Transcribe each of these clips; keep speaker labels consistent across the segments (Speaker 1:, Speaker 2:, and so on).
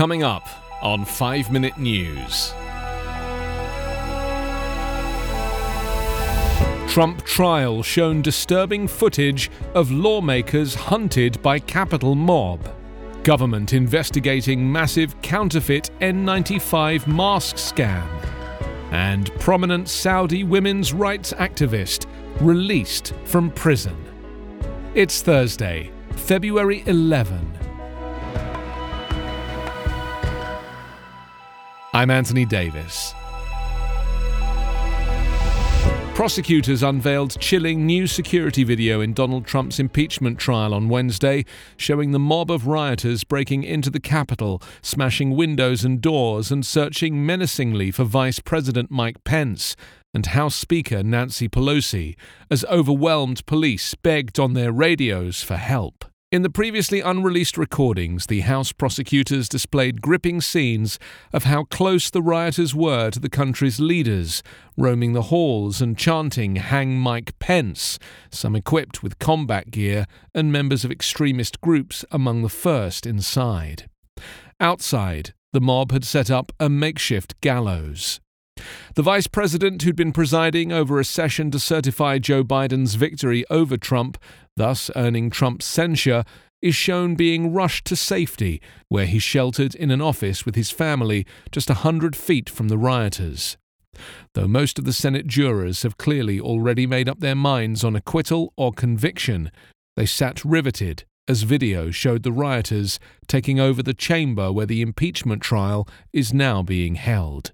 Speaker 1: Coming up on 5 Minute News. Trump trial shown disturbing footage of lawmakers hunted by Capitol mob. Government investigating massive counterfeit N95 mask scam. And prominent Saudi women's rights activist released from prison. It's Thursday, February 11. I'm Anthony Davis. Prosecutors unveiled chilling new security video in Donald Trump's impeachment trial on Wednesday, showing the mob of rioters breaking into the Capitol, smashing windows and doors, and searching menacingly for Vice President Mike Pence and House Speaker Nancy Pelosi, as overwhelmed police begged on their radios for help. In the previously unreleased recordings, the House prosecutors displayed gripping scenes of how close the rioters were to the country's leaders, roaming the halls and chanting Hang Mike Pence, some equipped with combat gear and members of extremist groups among the first inside. Outside, the mob had set up a makeshift gallows. The vice president, who'd been presiding over a session to certify Joe Biden's victory over Trump, thus earning Trump's censure, is shown being rushed to safety, where he sheltered in an office with his family just a hundred feet from the rioters. Though most of the Senate jurors have clearly already made up their minds on acquittal or conviction, they sat riveted as video showed the rioters taking over the chamber where the impeachment trial is now being held.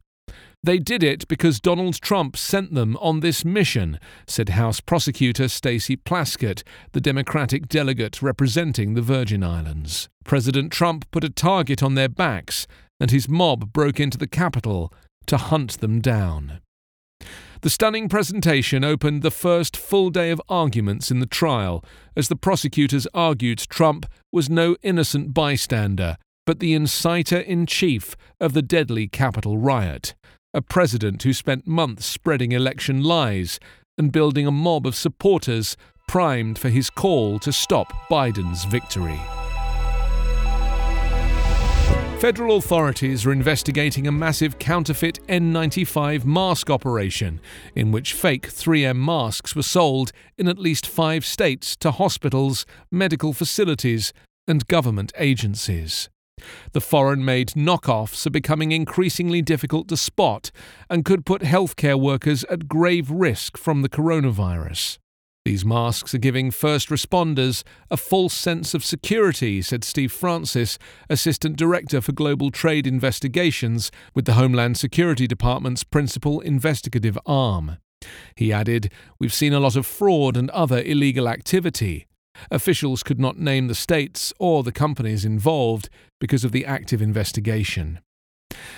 Speaker 1: They did it because Donald Trump sent them on this mission, said House Prosecutor Stacey Plaskett, the Democratic delegate representing the Virgin Islands. President Trump put a target on their backs, and his mob broke into the Capitol to hunt them down. The stunning presentation opened the first full day of arguments in the trial, as the prosecutors argued Trump was no innocent bystander, but the inciter in chief of the deadly Capitol riot a president who spent months spreading election lies and building a mob of supporters primed for his call to stop Biden's victory. Federal authorities are investigating a massive counterfeit N95 mask operation, in which fake 3M masks were sold in at least five states to hospitals, medical facilities, and government agencies. The foreign made knockoffs are becoming increasingly difficult to spot and could put healthcare workers at grave risk from the coronavirus. These masks are giving first responders a false sense of security, said Steve Francis, Assistant Director for Global Trade Investigations with the Homeland Security Department's principal investigative arm. He added, We've seen a lot of fraud and other illegal activity. Officials could not name the states or the companies involved because of the active investigation.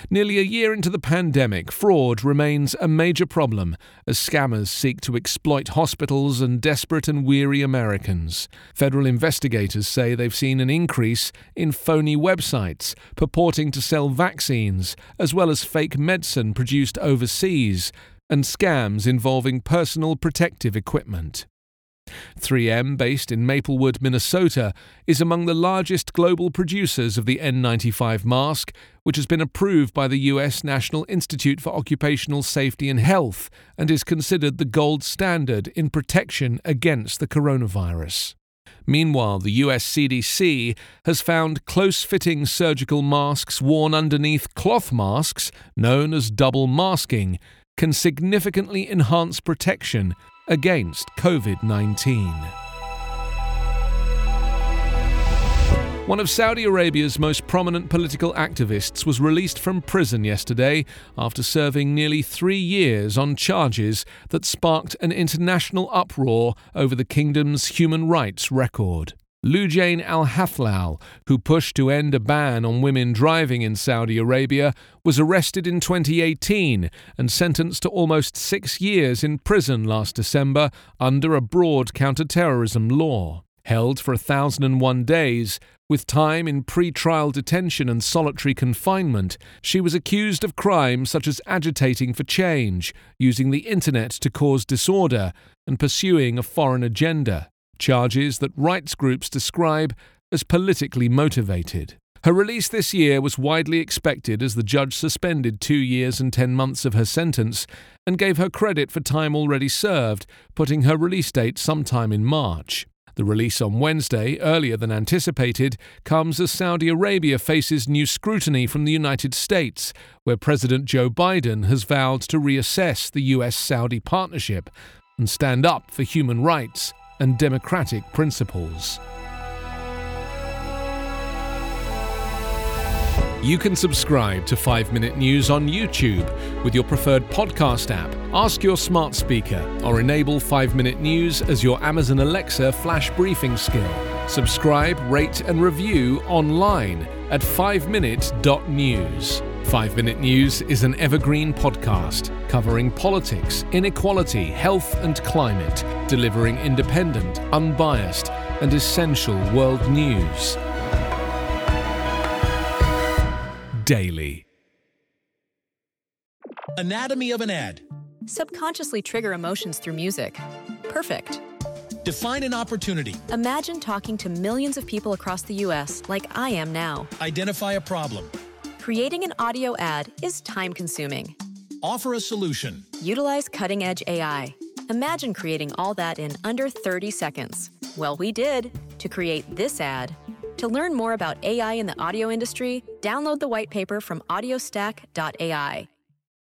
Speaker 1: Nearly a year into the pandemic, fraud remains a major problem as scammers seek to exploit hospitals and desperate and weary Americans. Federal investigators say they've seen an increase in phony websites purporting to sell vaccines, as well as fake medicine produced overseas, and scams involving personal protective equipment. 3M, based in Maplewood, Minnesota, is among the largest global producers of the N95 mask, which has been approved by the U.S. National Institute for Occupational Safety and Health and is considered the gold standard in protection against the coronavirus. Meanwhile, the US CDC has found close fitting surgical masks worn underneath cloth masks, known as double masking, can significantly enhance protection against COVID 19. One of Saudi Arabia's most prominent political activists was released from prison yesterday after serving nearly three years on charges that sparked an international uproar over the kingdom's human rights record. Loujain Al Hathloul, who pushed to end a ban on women driving in Saudi Arabia, was arrested in 2018 and sentenced to almost six years in prison last December under a broad counterterrorism law. Held for 1,001 days, with time in pre trial detention and solitary confinement, she was accused of crimes such as agitating for change, using the internet to cause disorder, and pursuing a foreign agenda charges that rights groups describe as politically motivated. Her release this year was widely expected as the judge suspended two years and ten months of her sentence and gave her credit for time already served, putting her release date sometime in March. The release on Wednesday, earlier than anticipated, comes as Saudi Arabia faces new scrutiny from the United States, where President Joe Biden has vowed to reassess the US Saudi partnership and stand up for human rights and democratic principles. You can subscribe to 5 Minute News on YouTube with your preferred podcast app. Ask your smart speaker or enable 5 Minute News as your Amazon Alexa flash briefing skill. Subscribe, rate, and review online at 5minute.news. 5 Minute News is an evergreen podcast covering politics, inequality, health, and climate, delivering independent, unbiased, and essential world news. Daily.
Speaker 2: Anatomy of an ad.
Speaker 3: Subconsciously trigger emotions through music. Perfect.
Speaker 2: Define an opportunity.
Speaker 3: Imagine talking to millions of people across the U.S. like I am now.
Speaker 2: Identify a problem.
Speaker 3: Creating an audio ad is time consuming.
Speaker 2: Offer a solution.
Speaker 3: Utilize cutting edge AI. Imagine creating all that in under 30 seconds. Well, we did to create this ad. To learn more about AI in the audio industry, download the white paper from audiostack.ai.